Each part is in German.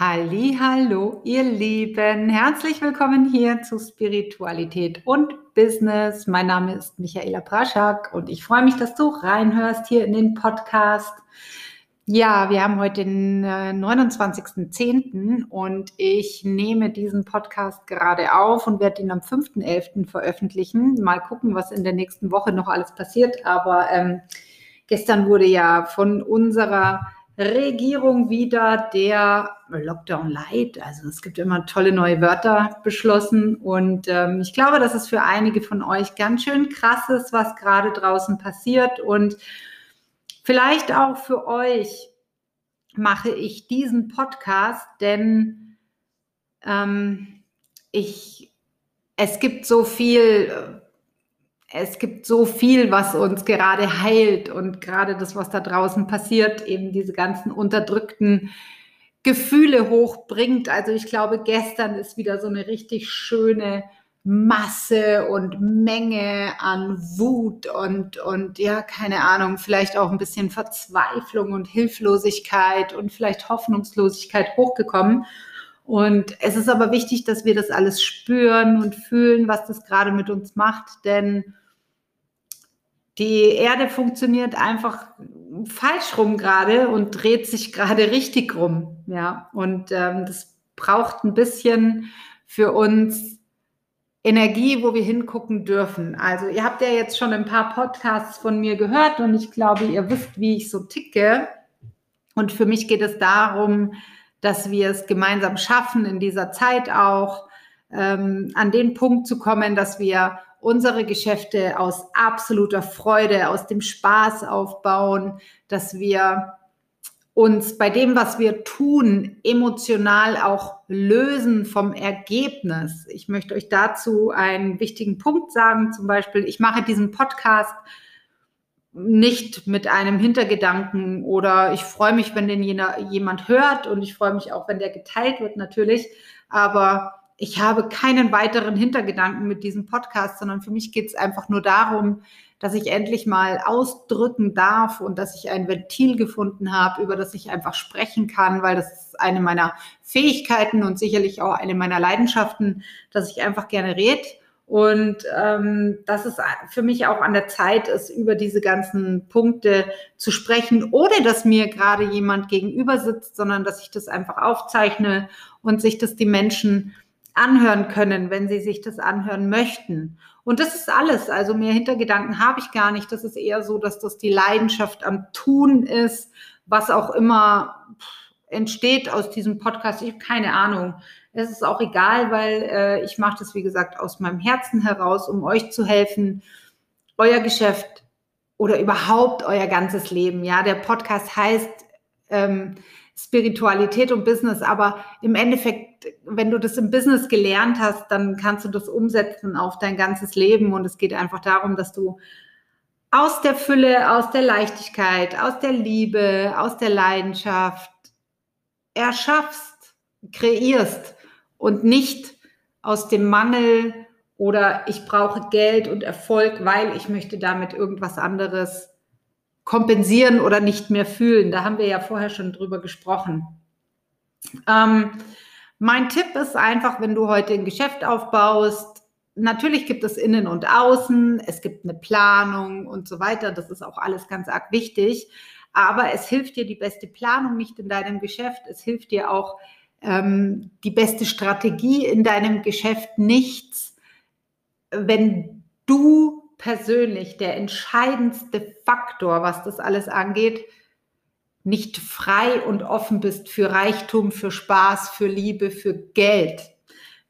Hallo, ihr Lieben. Herzlich willkommen hier zu Spiritualität und Business. Mein Name ist Michaela Praschak und ich freue mich, dass du reinhörst hier in den Podcast. Ja, wir haben heute den äh, 29.10. und ich nehme diesen Podcast gerade auf und werde ihn am 5.11. veröffentlichen. Mal gucken, was in der nächsten Woche noch alles passiert. Aber ähm, gestern wurde ja von unserer Regierung wieder der Lockdown Light. Also es gibt immer tolle neue Wörter beschlossen. Und ähm, ich glaube, dass es für einige von euch ganz schön krass ist, was gerade draußen passiert. Und vielleicht auch für euch mache ich diesen Podcast, denn ähm, ich, es gibt so viel es gibt so viel, was uns gerade heilt und gerade das, was da draußen passiert, eben diese ganzen unterdrückten Gefühle hochbringt. Also ich glaube, gestern ist wieder so eine richtig schöne Masse und Menge an Wut und, und ja, keine Ahnung, vielleicht auch ein bisschen Verzweiflung und Hilflosigkeit und vielleicht Hoffnungslosigkeit hochgekommen. Und es ist aber wichtig, dass wir das alles spüren und fühlen, was das gerade mit uns macht, denn die Erde funktioniert einfach falsch rum gerade und dreht sich gerade richtig rum. Ja, und ähm, das braucht ein bisschen für uns Energie, wo wir hingucken dürfen. Also ihr habt ja jetzt schon ein paar Podcasts von mir gehört und ich glaube, ihr wisst, wie ich so ticke. Und für mich geht es darum, dass wir es gemeinsam schaffen, in dieser Zeit auch ähm, an den Punkt zu kommen, dass wir unsere Geschäfte aus absoluter Freude, aus dem Spaß aufbauen, dass wir uns bei dem, was wir tun, emotional auch lösen vom Ergebnis. Ich möchte euch dazu einen wichtigen Punkt sagen. Zum Beispiel, ich mache diesen Podcast nicht mit einem Hintergedanken oder ich freue mich, wenn den jemand hört und ich freue mich auch, wenn der geteilt wird natürlich. Aber ich habe keinen weiteren Hintergedanken mit diesem Podcast, sondern für mich geht es einfach nur darum, dass ich endlich mal ausdrücken darf und dass ich ein Ventil gefunden habe, über das ich einfach sprechen kann, weil das ist eine meiner Fähigkeiten und sicherlich auch eine meiner Leidenschaften, dass ich einfach gerne rede. Und ähm, dass es für mich auch an der Zeit ist, über diese ganzen Punkte zu sprechen, ohne dass mir gerade jemand gegenüber sitzt, sondern dass ich das einfach aufzeichne und sich das die Menschen anhören können, wenn sie sich das anhören möchten. Und das ist alles. Also mehr Hintergedanken habe ich gar nicht. Das ist eher so, dass das die Leidenschaft am Tun ist, was auch immer entsteht aus diesem Podcast. Ich habe keine Ahnung. Es ist auch egal, weil äh, ich mache das, wie gesagt, aus meinem Herzen heraus, um euch zu helfen, euer Geschäft oder überhaupt euer ganzes Leben. Ja, der Podcast heißt ähm, Spiritualität und Business, aber im Endeffekt, wenn du das im Business gelernt hast, dann kannst du das umsetzen auf dein ganzes Leben. Und es geht einfach darum, dass du aus der Fülle, aus der Leichtigkeit, aus der Liebe, aus der Leidenschaft erschaffst, kreierst und nicht aus dem Mangel oder ich brauche Geld und Erfolg, weil ich möchte damit irgendwas anderes kompensieren oder nicht mehr fühlen. Da haben wir ja vorher schon drüber gesprochen. Ähm, mein Tipp ist einfach, wenn du heute ein Geschäft aufbaust, natürlich gibt es Innen und Außen, es gibt eine Planung und so weiter. Das ist auch alles ganz arg wichtig. Aber es hilft dir die beste Planung nicht in deinem Geschäft. Es hilft dir auch ähm, die beste Strategie in deinem Geschäft nichts, wenn du persönlich der entscheidendste Faktor, was das alles angeht, nicht frei und offen bist für Reichtum, für Spaß, für Liebe, für Geld.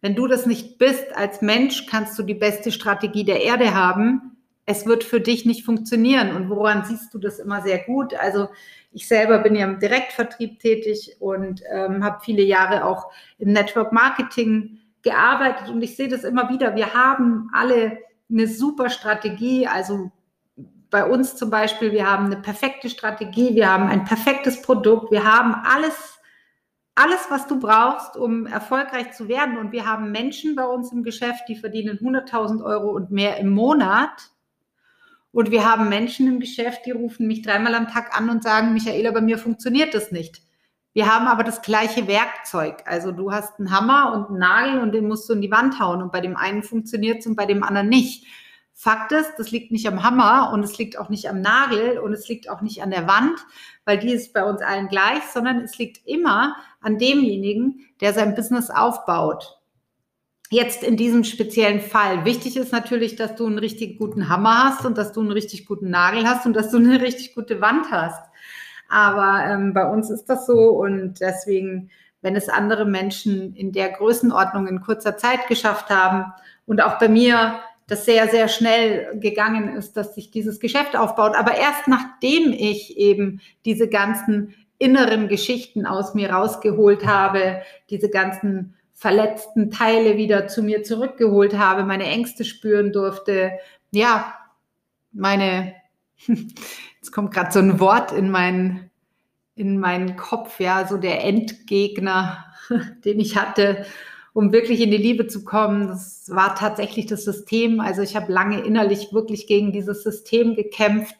Wenn du das nicht bist als Mensch, kannst du die beste Strategie der Erde haben. Es wird für dich nicht funktionieren. Und woran siehst du das immer sehr gut? Also ich selber bin ja im Direktvertrieb tätig und ähm, habe viele Jahre auch im Network Marketing gearbeitet und ich sehe das immer wieder. Wir haben alle eine super Strategie. Also bei uns zum Beispiel, wir haben eine perfekte Strategie, wir haben ein perfektes Produkt, wir haben alles, alles, was du brauchst, um erfolgreich zu werden. Und wir haben Menschen bei uns im Geschäft, die verdienen 100.000 Euro und mehr im Monat. Und wir haben Menschen im Geschäft, die rufen mich dreimal am Tag an und sagen, Michaela, bei mir funktioniert das nicht. Wir haben aber das gleiche Werkzeug. Also du hast einen Hammer und einen Nagel und den musst du in die Wand hauen und bei dem einen funktioniert es und bei dem anderen nicht. Fakt ist, das liegt nicht am Hammer und es liegt auch nicht am Nagel und es liegt auch nicht an der Wand, weil die ist bei uns allen gleich, sondern es liegt immer an demjenigen, der sein Business aufbaut. Jetzt in diesem speziellen Fall. Wichtig ist natürlich, dass du einen richtig guten Hammer hast und dass du einen richtig guten Nagel hast und dass du eine richtig gute Wand hast. Aber ähm, bei uns ist das so und deswegen, wenn es andere Menschen in der Größenordnung in kurzer Zeit geschafft haben und auch bei mir das sehr, sehr schnell gegangen ist, dass sich dieses Geschäft aufbaut. Aber erst nachdem ich eben diese ganzen inneren Geschichten aus mir rausgeholt habe, diese ganzen verletzten Teile wieder zu mir zurückgeholt habe, meine Ängste spüren durfte, ja, meine, jetzt kommt gerade so ein Wort in meinen, in meinen Kopf, ja, so der Endgegner, den ich hatte, um wirklich in die Liebe zu kommen. Das war tatsächlich das System. Also ich habe lange innerlich wirklich gegen dieses System gekämpft,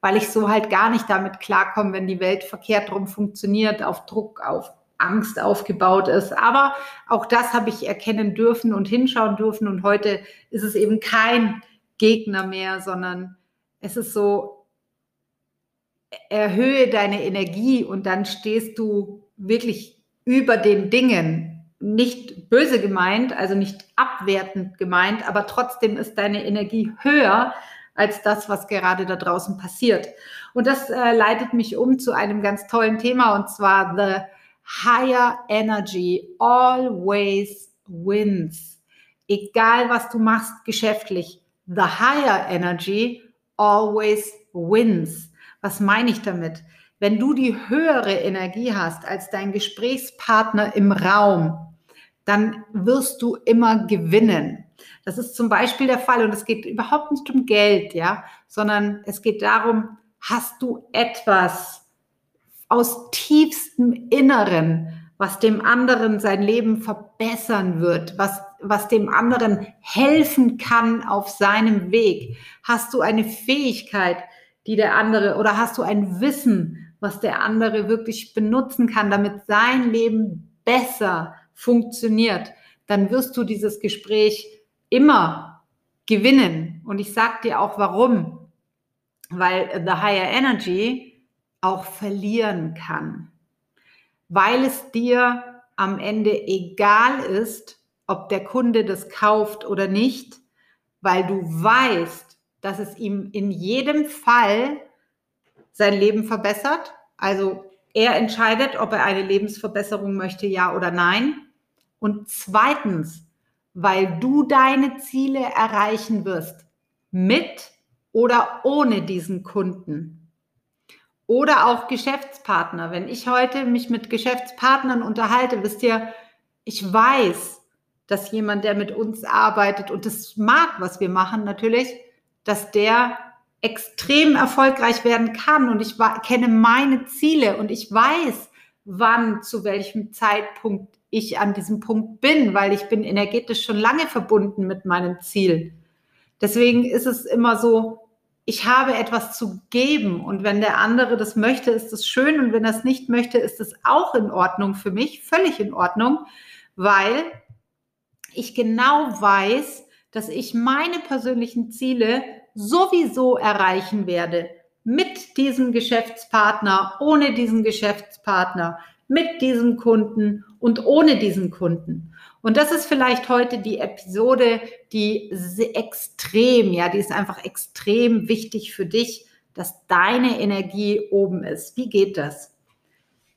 weil ich so halt gar nicht damit klarkomme, wenn die Welt verkehrt rum funktioniert, auf Druck, auf Angst aufgebaut ist. Aber auch das habe ich erkennen dürfen und hinschauen dürfen. Und heute ist es eben kein Gegner mehr, sondern es ist so, erhöhe deine Energie und dann stehst du wirklich über den Dingen nicht böse gemeint, also nicht abwertend gemeint, aber trotzdem ist deine Energie höher als das, was gerade da draußen passiert. Und das äh, leitet mich um zu einem ganz tollen Thema und zwar The Higher Energy always wins. Egal was du machst geschäftlich, The Higher Energy always wins. Was meine ich damit? Wenn du die höhere Energie hast als dein Gesprächspartner im Raum, dann wirst du immer gewinnen. Das ist zum Beispiel der Fall und es geht überhaupt nicht um Geld, ja, sondern es geht darum, hast du etwas aus tiefstem Inneren, was dem anderen sein Leben verbessern wird, was, was dem anderen helfen kann auf seinem Weg? Hast du eine Fähigkeit, die der andere, oder hast du ein Wissen, was der andere wirklich benutzen kann, damit sein Leben besser funktioniert, dann wirst du dieses Gespräch immer gewinnen. Und ich sage dir auch warum. Weil The Higher Energy auch verlieren kann. Weil es dir am Ende egal ist, ob der Kunde das kauft oder nicht, weil du weißt, dass es ihm in jedem Fall sein Leben verbessert. Also er entscheidet, ob er eine Lebensverbesserung möchte, ja oder nein. Und zweitens, weil du deine Ziele erreichen wirst mit oder ohne diesen Kunden. Oder auch Geschäftspartner. Wenn ich heute mich mit Geschäftspartnern unterhalte, wisst ihr, ich weiß, dass jemand, der mit uns arbeitet und das mag, was wir machen, natürlich, dass der extrem erfolgreich werden kann. Und ich kenne meine Ziele und ich weiß, wann, zu welchem Zeitpunkt ich an diesem Punkt bin, weil ich bin energetisch schon lange verbunden mit meinem Ziel. Deswegen ist es immer so, ich habe etwas zu geben und wenn der andere das möchte, ist es schön und wenn er es nicht möchte, ist es auch in Ordnung für mich, völlig in Ordnung, weil ich genau weiß, dass ich meine persönlichen Ziele sowieso erreichen werde mit diesem Geschäftspartner, ohne diesen Geschäftspartner, mit diesem Kunden und ohne diesen Kunden. Und das ist vielleicht heute die Episode, die extrem, ja, die ist einfach extrem wichtig für dich, dass deine Energie oben ist. Wie geht das?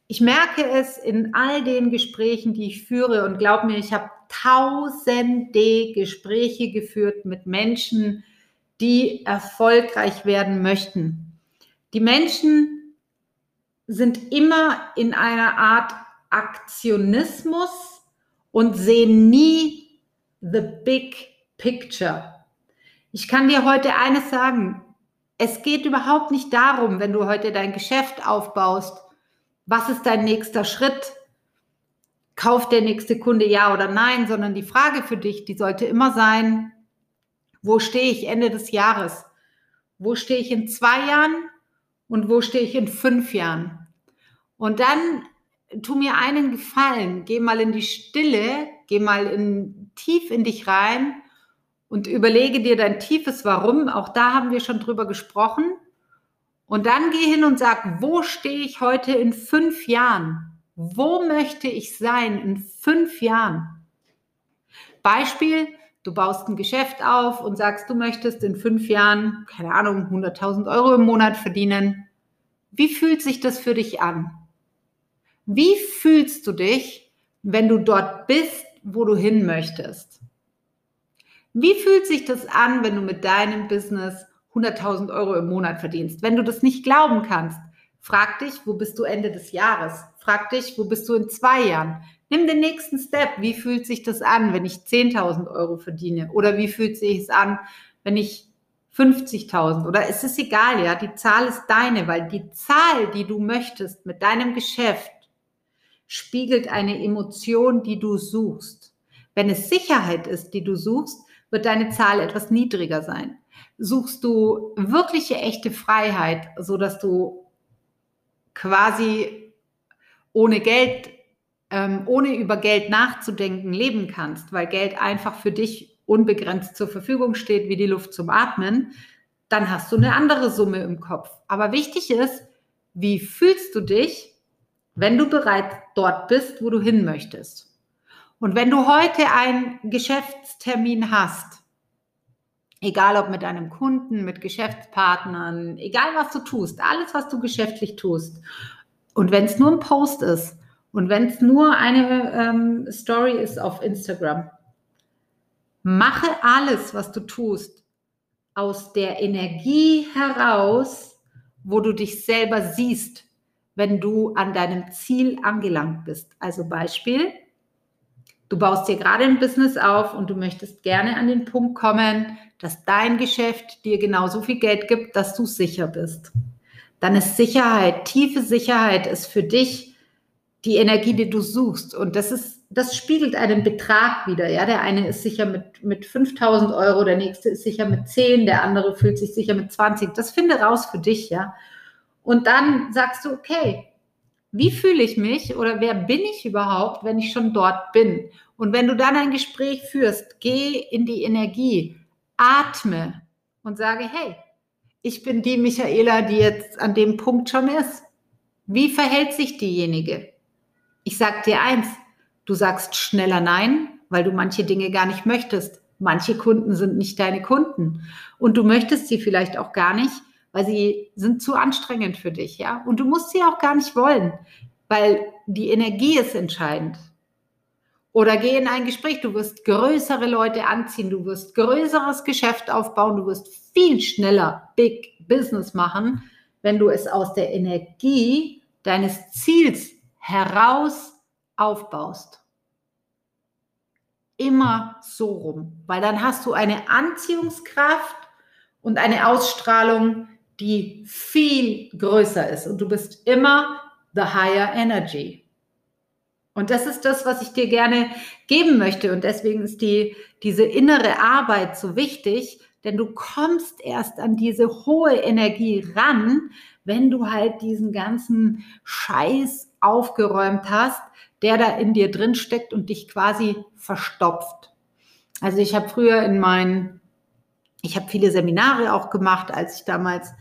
Ich merke es in all den Gesprächen, die ich führe und glaub mir, ich habe tausende Gespräche geführt mit Menschen, die erfolgreich werden möchten. Die Menschen sind immer in einer Art Aktionismus und sehen nie the big picture. Ich kann dir heute eines sagen. Es geht überhaupt nicht darum, wenn du heute dein Geschäft aufbaust, was ist dein nächster Schritt? Kauft der nächste Kunde ja oder nein, sondern die Frage für dich, die sollte immer sein, wo stehe ich Ende des Jahres? Wo stehe ich in zwei Jahren? und wo stehe ich in fünf Jahren? Und dann tu mir einen Gefallen, geh mal in die Stille, geh mal in, tief in dich rein und überlege dir dein tiefes Warum. Auch da haben wir schon drüber gesprochen. Und dann geh hin und sag, wo stehe ich heute in fünf Jahren? Wo möchte ich sein in fünf Jahren? Beispiel, du baust ein Geschäft auf und sagst, du möchtest in fünf Jahren, keine Ahnung, 100.000 Euro im Monat verdienen. Wie fühlt sich das für dich an? Wie fühlst du dich, wenn du dort bist, wo du hin möchtest? Wie fühlt sich das an, wenn du mit deinem Business 100.000 Euro im Monat verdienst? Wenn du das nicht glauben kannst, frag dich, wo bist du Ende des Jahres? Frag dich, wo bist du in zwei Jahren? Nimm den nächsten Step. Wie fühlt sich das an, wenn ich 10.000 Euro verdiene? Oder wie fühlt sich es an, wenn ich 50.000 oder es ist egal, ja, die Zahl ist deine, weil die Zahl, die du möchtest mit deinem Geschäft, spiegelt eine Emotion, die du suchst. Wenn es Sicherheit ist, die du suchst, wird deine Zahl etwas niedriger sein. Suchst du wirkliche echte Freiheit, so dass du quasi ohne Geld, ähm, ohne über Geld nachzudenken leben kannst, weil Geld einfach für dich unbegrenzt zur Verfügung steht, wie die Luft zum Atmen, dann hast du eine andere Summe im Kopf. Aber wichtig ist, wie fühlst du dich, wenn du bereits dort bist, wo du hin möchtest? Und wenn du heute einen Geschäftstermin hast, egal ob mit einem Kunden, mit Geschäftspartnern, egal was du tust, alles, was du geschäftlich tust, und wenn es nur ein Post ist und wenn es nur eine ähm, Story ist auf Instagram, mache alles, was du tust, aus der Energie heraus, wo du dich selber siehst, wenn du an deinem Ziel angelangt bist. Also Beispiel, Du baust dir gerade ein Business auf und du möchtest gerne an den Punkt kommen, dass dein Geschäft dir genauso viel Geld gibt, dass du sicher bist. Dann ist Sicherheit, tiefe Sicherheit ist für dich die Energie, die du suchst. Und das ist, das spiegelt einen Betrag wieder. Ja, der eine ist sicher mit, mit 5000 Euro, der nächste ist sicher mit 10, der andere fühlt sich sicher mit 20. Das finde raus für dich, ja. Und dann sagst du, okay, wie fühle ich mich oder wer bin ich überhaupt, wenn ich schon dort bin? Und wenn du dann ein Gespräch führst, geh in die Energie, atme und sage, hey, ich bin die Michaela, die jetzt an dem Punkt schon ist. Wie verhält sich diejenige? Ich sag dir eins, du sagst schneller Nein, weil du manche Dinge gar nicht möchtest. Manche Kunden sind nicht deine Kunden und du möchtest sie vielleicht auch gar nicht, weil sie sind zu anstrengend für dich, ja? Und du musst sie auch gar nicht wollen, weil die Energie ist entscheidend. Oder geh in ein Gespräch, du wirst größere Leute anziehen, du wirst größeres Geschäft aufbauen, du wirst viel schneller Big Business machen, wenn du es aus der Energie deines Ziels heraus aufbaust. Immer so rum, weil dann hast du eine Anziehungskraft und eine Ausstrahlung, die viel größer ist und du bist immer the higher energy. Und das ist das, was ich dir gerne geben möchte. Und deswegen ist die, diese innere Arbeit so wichtig, denn du kommst erst an diese hohe Energie ran, wenn du halt diesen ganzen Scheiß aufgeräumt hast, der da in dir drin steckt und dich quasi verstopft. Also ich habe früher in meinen ich habe viele Seminare auch gemacht, als ich damals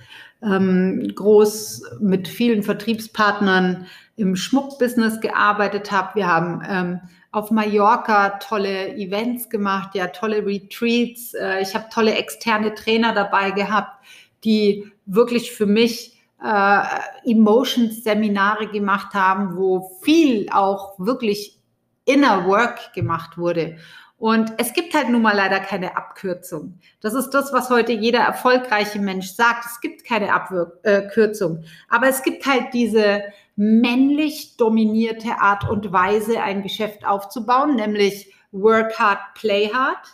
ähm, groß mit vielen Vertriebspartnern im Schmuckbusiness gearbeitet habe. Wir haben ähm, auf Mallorca tolle Events gemacht, ja, tolle Retreats. Äh, ich habe tolle externe Trainer dabei gehabt, die wirklich für mich äh, Emotions-Seminare gemacht haben, wo viel auch wirklich Inner Work gemacht wurde. Und es gibt halt nun mal leider keine Abkürzung. Das ist das, was heute jeder erfolgreiche Mensch sagt. Es gibt keine Abkürzung. Aber es gibt halt diese männlich dominierte Art und Weise, ein Geschäft aufzubauen, nämlich Work Hard, Play Hard.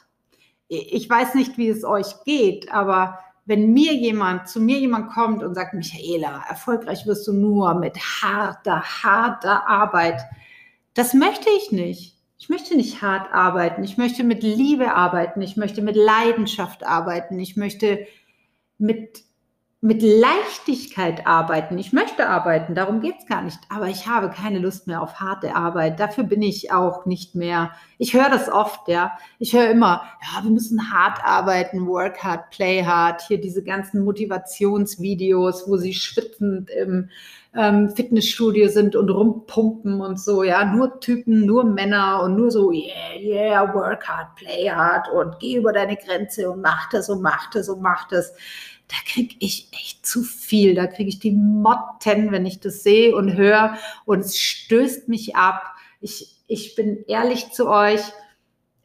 Ich weiß nicht, wie es euch geht, aber wenn mir jemand, zu mir jemand kommt und sagt, Michaela, erfolgreich wirst du nur mit harter, harter Arbeit, das möchte ich nicht. Ich möchte nicht hart arbeiten, ich möchte mit Liebe arbeiten, ich möchte mit Leidenschaft arbeiten, ich möchte mit mit Leichtigkeit arbeiten. Ich möchte arbeiten, darum geht es gar nicht. Aber ich habe keine Lust mehr auf harte Arbeit. Dafür bin ich auch nicht mehr. Ich höre das oft, ja. Ich höre immer, ja, wir müssen hart arbeiten, work hard, play hard. Hier diese ganzen Motivationsvideos, wo sie schwitzend im ähm, Fitnessstudio sind und rumpumpen und so, ja. Nur Typen, nur Männer und nur so, yeah, yeah, work hard, play hard und geh über deine Grenze und mach das und mach das und mach das da kriege ich echt zu viel. Da kriege ich die Motten, wenn ich das sehe und höre. Und es stößt mich ab. Ich, ich bin ehrlich zu euch.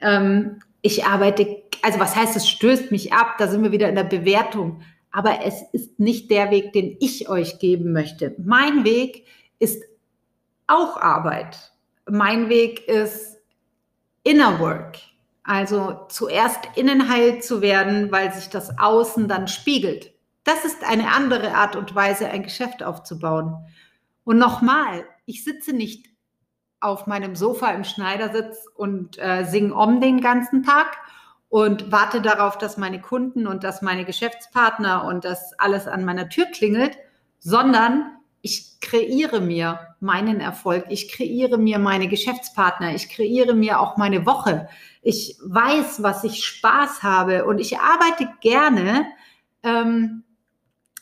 Ähm, ich arbeite, also was heißt, es stößt mich ab? Da sind wir wieder in der Bewertung. Aber es ist nicht der Weg, den ich euch geben möchte. Mein Weg ist auch Arbeit. Mein Weg ist Inner Work. Also zuerst innen heil zu werden, weil sich das Außen dann spiegelt. Das ist eine andere Art und Weise, ein Geschäft aufzubauen. Und nochmal, ich sitze nicht auf meinem Sofa im Schneidersitz und äh, singe um den ganzen Tag und warte darauf, dass meine Kunden und dass meine Geschäftspartner und das alles an meiner Tür klingelt, sondern ich kreiere mir meinen Erfolg, ich kreiere mir meine Geschäftspartner, ich kreiere mir auch meine Woche. Ich weiß, was ich Spaß habe und ich arbeite gerne, ähm,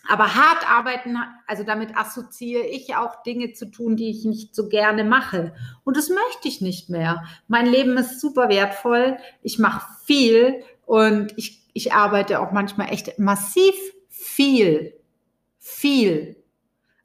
aber hart arbeiten, also damit assoziiere ich auch Dinge zu tun, die ich nicht so gerne mache. Und das möchte ich nicht mehr. Mein Leben ist super wertvoll. Ich mache viel und ich, ich arbeite auch manchmal echt massiv viel. Viel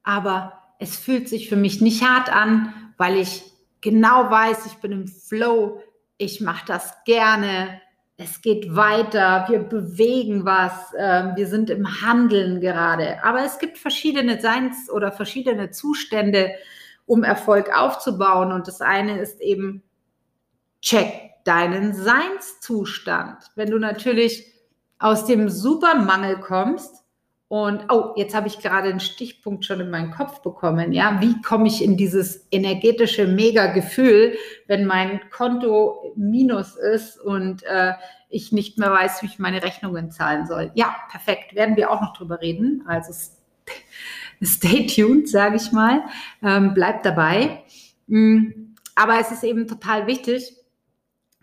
aber es fühlt sich für mich nicht hart an, weil ich genau weiß, ich bin im Flow, ich mache das gerne, es geht weiter, wir bewegen was, äh, wir sind im Handeln gerade. Aber es gibt verschiedene Seins- oder verschiedene Zustände, um Erfolg aufzubauen. Und das eine ist eben, check deinen Seinszustand. Wenn du natürlich aus dem Supermangel kommst, und oh, jetzt habe ich gerade einen Stichpunkt schon in meinen Kopf bekommen. Ja, wie komme ich in dieses energetische Mega-Gefühl, wenn mein Konto minus ist und äh, ich nicht mehr weiß, wie ich meine Rechnungen zahlen soll? Ja, perfekt. Werden wir auch noch drüber reden. Also stay tuned, sage ich mal. Ähm, bleibt dabei. Mm, aber es ist eben total wichtig,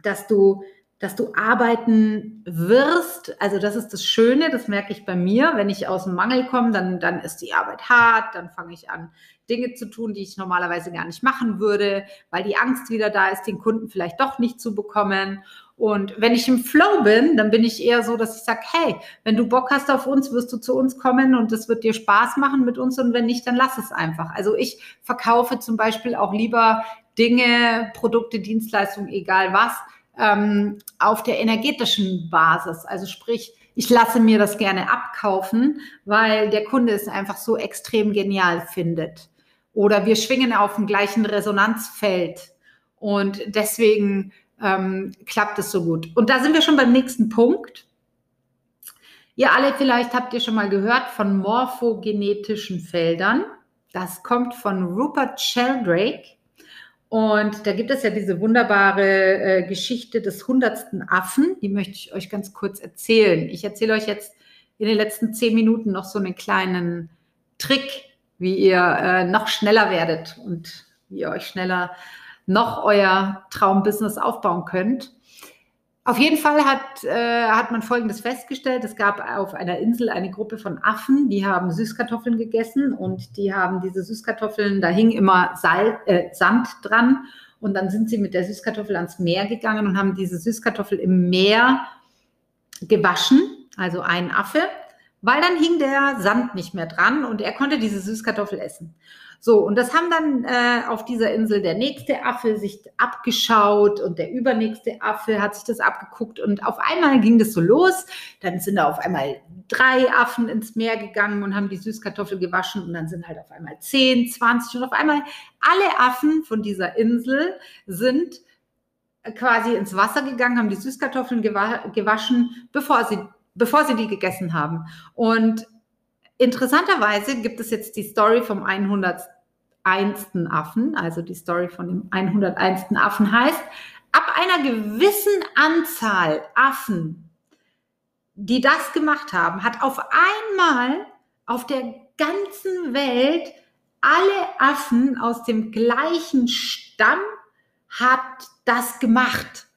dass du dass du arbeiten wirst. Also das ist das Schöne, das merke ich bei mir. Wenn ich aus dem Mangel komme, dann, dann ist die Arbeit hart, dann fange ich an, Dinge zu tun, die ich normalerweise gar nicht machen würde, weil die Angst wieder da ist, den Kunden vielleicht doch nicht zu bekommen. Und wenn ich im Flow bin, dann bin ich eher so, dass ich sage, hey, wenn du Bock hast auf uns, wirst du zu uns kommen und es wird dir Spaß machen mit uns und wenn nicht, dann lass es einfach. Also ich verkaufe zum Beispiel auch lieber Dinge, Produkte, Dienstleistungen, egal was, ähm, auf der energetischen Basis. Also sprich, ich lasse mir das gerne abkaufen, weil der Kunde es einfach so extrem genial findet. Oder wir schwingen auf dem gleichen Resonanzfeld und deswegen ähm, klappt es so gut. Und da sind wir schon beim nächsten Punkt. Ihr alle vielleicht habt ihr schon mal gehört von morphogenetischen Feldern. Das kommt von Rupert Sheldrake. Und da gibt es ja diese wunderbare äh, Geschichte des hundertsten Affen, die möchte ich euch ganz kurz erzählen. Ich erzähle euch jetzt in den letzten zehn Minuten noch so einen kleinen Trick, wie ihr äh, noch schneller werdet und wie ihr euch schneller noch euer Traumbusiness aufbauen könnt. Auf jeden Fall hat, äh, hat man Folgendes festgestellt. Es gab auf einer Insel eine Gruppe von Affen, die haben Süßkartoffeln gegessen und die haben diese Süßkartoffeln, da hing immer Sal äh, Sand dran und dann sind sie mit der Süßkartoffel ans Meer gegangen und haben diese Süßkartoffel im Meer gewaschen, also ein Affe, weil dann hing der Sand nicht mehr dran und er konnte diese Süßkartoffel essen. So, und das haben dann äh, auf dieser Insel der nächste Affe sich abgeschaut und der übernächste Affe hat sich das abgeguckt und auf einmal ging das so los. Dann sind da auf einmal drei Affen ins Meer gegangen und haben die Süßkartoffel gewaschen und dann sind halt auf einmal zehn, zwanzig und auf einmal alle Affen von dieser Insel sind quasi ins Wasser gegangen, haben die Süßkartoffeln gewaschen, bevor sie, bevor sie die gegessen haben. Und interessanterweise gibt es jetzt die Story vom 101. Affen, also die Story von dem 101. Affen heißt, ab einer gewissen Anzahl Affen, die das gemacht haben, hat auf einmal auf der ganzen Welt alle Affen aus dem gleichen Stamm hat das gemacht.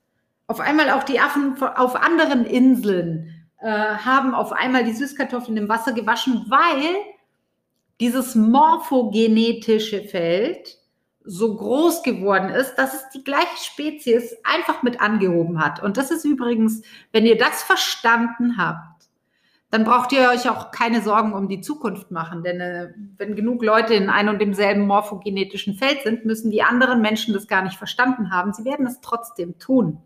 Auf einmal auch die Affen auf anderen Inseln äh, haben auf einmal die Süßkartoffeln im Wasser gewaschen, weil dieses morphogenetische Feld so groß geworden ist, dass es die gleiche Spezies einfach mit angehoben hat. Und das ist übrigens, wenn ihr das verstanden habt, dann braucht ihr euch auch keine Sorgen um die Zukunft machen. Denn äh, wenn genug Leute in einem und demselben morphogenetischen Feld sind, müssen die anderen Menschen das gar nicht verstanden haben. Sie werden es trotzdem tun.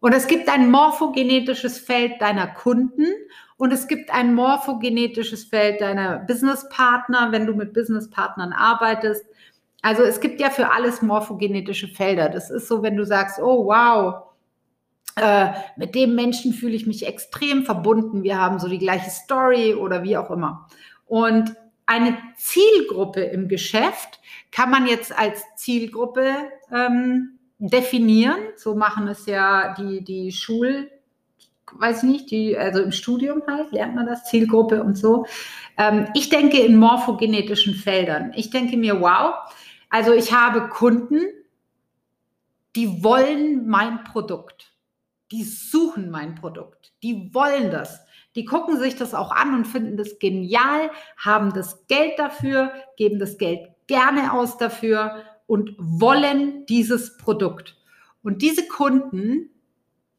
Und es gibt ein morphogenetisches Feld deiner Kunden und es gibt ein morphogenetisches Feld deiner Businesspartner, wenn du mit Businesspartnern arbeitest. Also es gibt ja für alles morphogenetische Felder. Das ist so, wenn du sagst, oh wow, äh, mit dem Menschen fühle ich mich extrem verbunden. Wir haben so die gleiche Story oder wie auch immer. Und eine Zielgruppe im Geschäft kann man jetzt als Zielgruppe ähm, definieren. So machen es ja die, die Schul, weiß ich nicht, die, also im Studium halt lernt man das, Zielgruppe und so. Ähm, ich denke in morphogenetischen Feldern. Ich denke mir, wow, also ich habe Kunden, die wollen mein Produkt die suchen mein Produkt, die wollen das. Die gucken sich das auch an und finden das genial, haben das Geld dafür, geben das Geld gerne aus dafür und wollen dieses Produkt. Und diese Kunden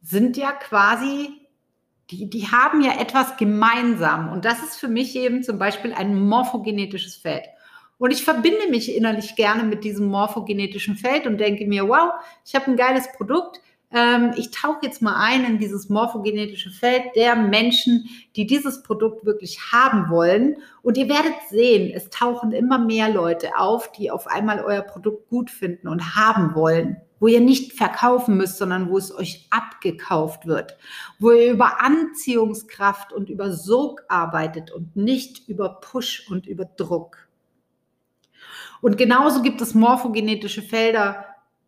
sind ja quasi, die, die haben ja etwas gemeinsam. Und das ist für mich eben zum Beispiel ein morphogenetisches Feld. Und ich verbinde mich innerlich gerne mit diesem morphogenetischen Feld und denke mir, wow, ich habe ein geiles Produkt, ähm, ich tauche jetzt mal ein in dieses morphogenetische Feld der Menschen, die dieses Produkt wirklich haben wollen. Und ihr werdet sehen, es tauchen immer mehr Leute auf, die auf einmal euer Produkt gut finden und haben wollen wo ihr nicht verkaufen müsst, sondern wo es euch abgekauft wird, wo ihr über Anziehungskraft und über Sog arbeitet und nicht über Push und über Druck. Und genauso gibt es morphogenetische Felder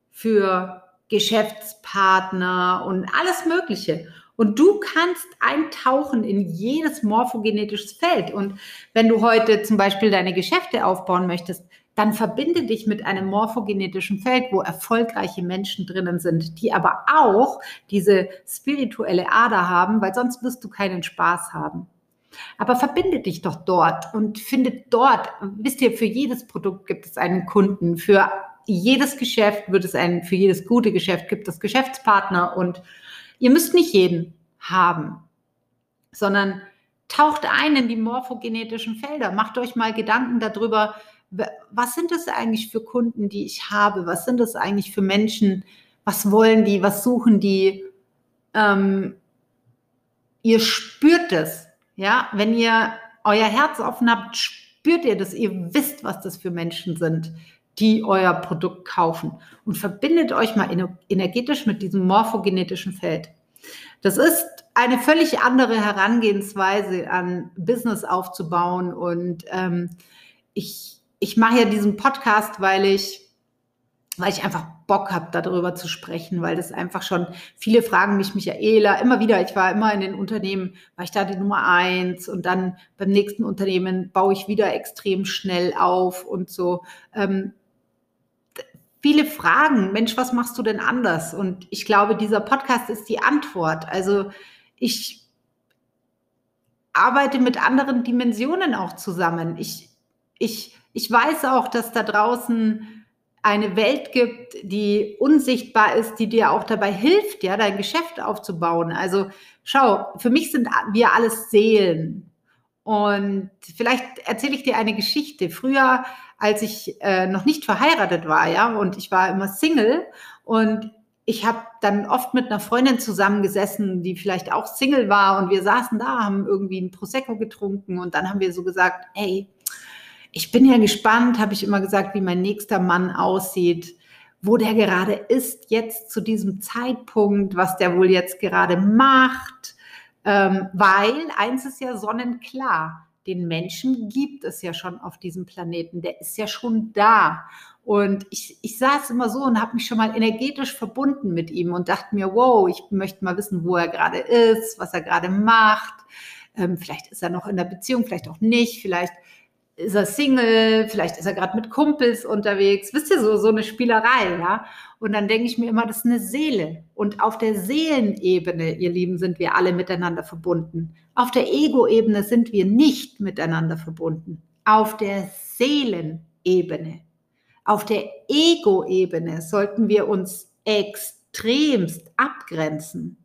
für Geschäftspartner und alles Mögliche. Und du kannst eintauchen in jedes morphogenetisches Feld. Und wenn du heute zum Beispiel deine Geschäfte aufbauen möchtest, dann verbinde dich mit einem morphogenetischen Feld, wo erfolgreiche Menschen drinnen sind, die aber auch diese spirituelle Ader haben, weil sonst wirst du keinen Spaß haben. Aber verbinde dich doch dort und finde dort, wisst ihr, für jedes Produkt gibt es einen Kunden, für jedes Geschäft wird es ein, für jedes gute Geschäft gibt es Geschäftspartner und ihr müsst nicht jeden haben, sondern taucht ein in die morphogenetischen Felder. Macht euch mal Gedanken darüber, was sind das eigentlich für Kunden, die ich habe? Was sind das eigentlich für Menschen? Was wollen die? Was suchen die? Ähm, ihr spürt es, ja, wenn ihr euer Herz offen habt, spürt ihr das. Ihr wisst, was das für Menschen sind die euer Produkt kaufen. Und verbindet euch mal energetisch mit diesem morphogenetischen Feld. Das ist eine völlig andere Herangehensweise an Business aufzubauen. Und ähm, ich, ich mache ja diesen Podcast, weil ich, weil ich einfach Bock habe, darüber zu sprechen, weil das einfach schon, viele fragen mich, Michaela, immer wieder, ich war immer in den Unternehmen, war ich da die Nummer eins und dann beim nächsten Unternehmen baue ich wieder extrem schnell auf und so. Ähm, viele Fragen, Mensch, was machst du denn anders? Und ich glaube, dieser Podcast ist die Antwort. Also ich arbeite mit anderen Dimensionen auch zusammen. Ich, ich, ich weiß auch, dass da draußen eine Welt gibt, die unsichtbar ist, die dir auch dabei hilft, ja, dein Geschäft aufzubauen. Also schau, für mich sind wir alles Seelen. Und vielleicht erzähle ich dir eine Geschichte. Früher als ich äh, noch nicht verheiratet war, ja, und ich war immer Single und ich habe dann oft mit einer Freundin zusammengesessen, die vielleicht auch Single war und wir saßen da, haben irgendwie ein Prosecco getrunken und dann haben wir so gesagt, hey, ich bin ja gespannt, habe ich immer gesagt, wie mein nächster Mann aussieht, wo der gerade ist jetzt zu diesem Zeitpunkt, was der wohl jetzt gerade macht, ähm, weil eins ist ja sonnenklar, den Menschen gibt es ja schon auf diesem Planeten, der ist ja schon da. Und ich, ich saß immer so und habe mich schon mal energetisch verbunden mit ihm und dachte mir, wow, ich möchte mal wissen, wo er gerade ist, was er gerade macht. Ähm, vielleicht ist er noch in der Beziehung, vielleicht auch nicht, vielleicht ist er Single, vielleicht ist er gerade mit Kumpels unterwegs. Wisst ihr, so, so eine Spielerei, ja? Und dann denke ich mir immer, das ist eine Seele. Und auf der Seelenebene, ihr Lieben, sind wir alle miteinander verbunden. Auf der Ego-Ebene sind wir nicht miteinander verbunden. Auf der Seelenebene. Auf der Ego-Ebene sollten wir uns extremst abgrenzen.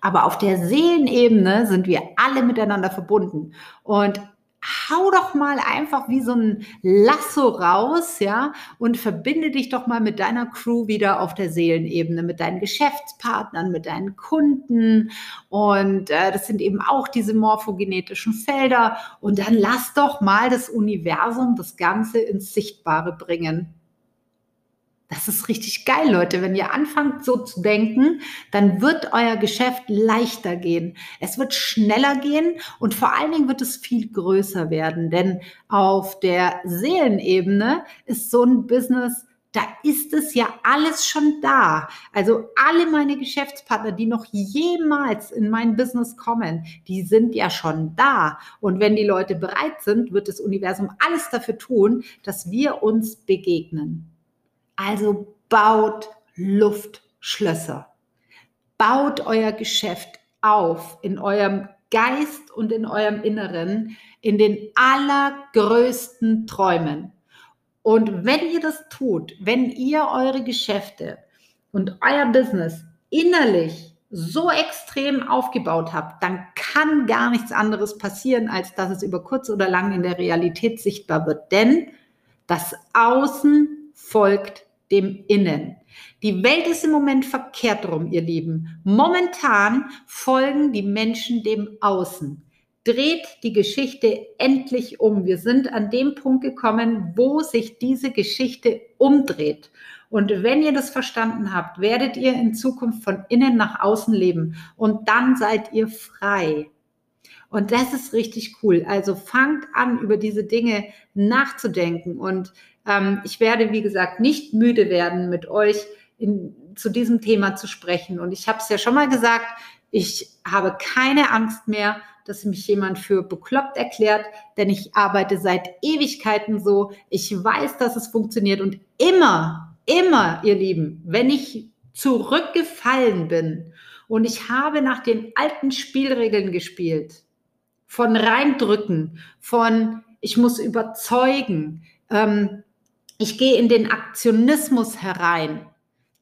Aber auf der Seelenebene sind wir alle miteinander verbunden. Und hau doch mal einfach wie so ein Lasso raus, ja, und verbinde dich doch mal mit deiner Crew wieder auf der Seelenebene, mit deinen Geschäftspartnern, mit deinen Kunden. Und äh, das sind eben auch diese morphogenetischen Felder. Und dann lass doch mal das Universum das Ganze ins Sichtbare bringen. Das ist richtig geil, Leute. Wenn ihr anfangt so zu denken, dann wird euer Geschäft leichter gehen. Es wird schneller gehen und vor allen Dingen wird es viel größer werden. Denn auf der Seelenebene ist so ein Business, da ist es ja alles schon da. Also alle meine Geschäftspartner, die noch jemals in mein Business kommen, die sind ja schon da. Und wenn die Leute bereit sind, wird das Universum alles dafür tun, dass wir uns begegnen. Also baut Luftschlösser. Baut euer Geschäft auf in eurem Geist und in eurem Inneren in den allergrößten Träumen. Und wenn ihr das tut, wenn ihr eure Geschäfte und euer Business innerlich so extrem aufgebaut habt, dann kann gar nichts anderes passieren, als dass es über kurz oder lang in der Realität sichtbar wird. Denn das Außen folgt dem Innen. Die Welt ist im Moment verkehrt rum, ihr Lieben. Momentan folgen die Menschen dem Außen. Dreht die Geschichte endlich um. Wir sind an dem Punkt gekommen, wo sich diese Geschichte umdreht. Und wenn ihr das verstanden habt, werdet ihr in Zukunft von innen nach außen leben. Und dann seid ihr frei. Und das ist richtig cool. Also fangt an, über diese Dinge nachzudenken. Und ähm, ich werde, wie gesagt, nicht müde werden, mit euch in, zu diesem Thema zu sprechen. Und ich habe es ja schon mal gesagt, ich habe keine Angst mehr, dass mich jemand für bekloppt erklärt, denn ich arbeite seit Ewigkeiten so. Ich weiß, dass es funktioniert und immer, immer, ihr Lieben, wenn ich zurückgefallen bin und ich habe nach den alten Spielregeln gespielt, von reindrücken, von ich muss überzeugen, ähm, ich gehe in den Aktionismus herein,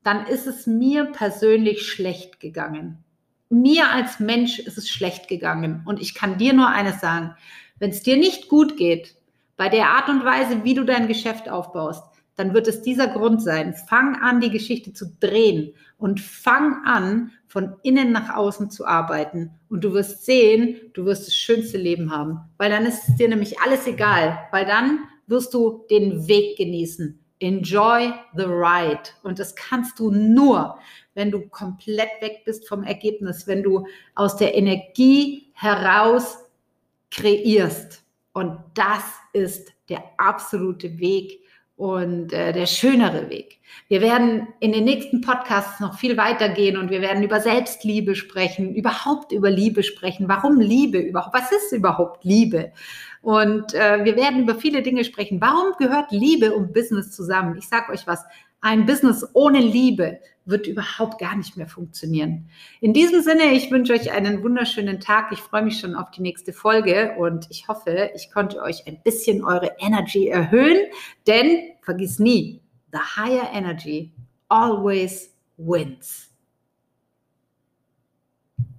dann ist es mir persönlich schlecht gegangen. Mir als Mensch ist es schlecht gegangen. Und ich kann dir nur eines sagen, wenn es dir nicht gut geht, bei der Art und Weise, wie du dein Geschäft aufbaust, dann wird es dieser Grund sein. Fang an, die Geschichte zu drehen und fang an, von innen nach außen zu arbeiten. Und du wirst sehen, du wirst das schönste Leben haben, weil dann ist es dir nämlich alles egal, weil dann wirst du den Weg genießen. Enjoy the ride. Und das kannst du nur, wenn du komplett weg bist vom Ergebnis, wenn du aus der Energie heraus kreierst. Und das ist der absolute Weg und äh, der schönere Weg. Wir werden in den nächsten Podcasts noch viel weiter gehen und wir werden über Selbstliebe sprechen, überhaupt über Liebe sprechen. Warum Liebe überhaupt? Was ist überhaupt Liebe? Und äh, wir werden über viele Dinge sprechen. Warum gehört Liebe und Business zusammen? Ich sage euch was. Ein Business ohne Liebe wird überhaupt gar nicht mehr funktionieren. In diesem Sinne, ich wünsche euch einen wunderschönen Tag. Ich freue mich schon auf die nächste Folge und ich hoffe, ich konnte euch ein bisschen eure Energy erhöhen, denn vergiss nie, the higher energy always wins.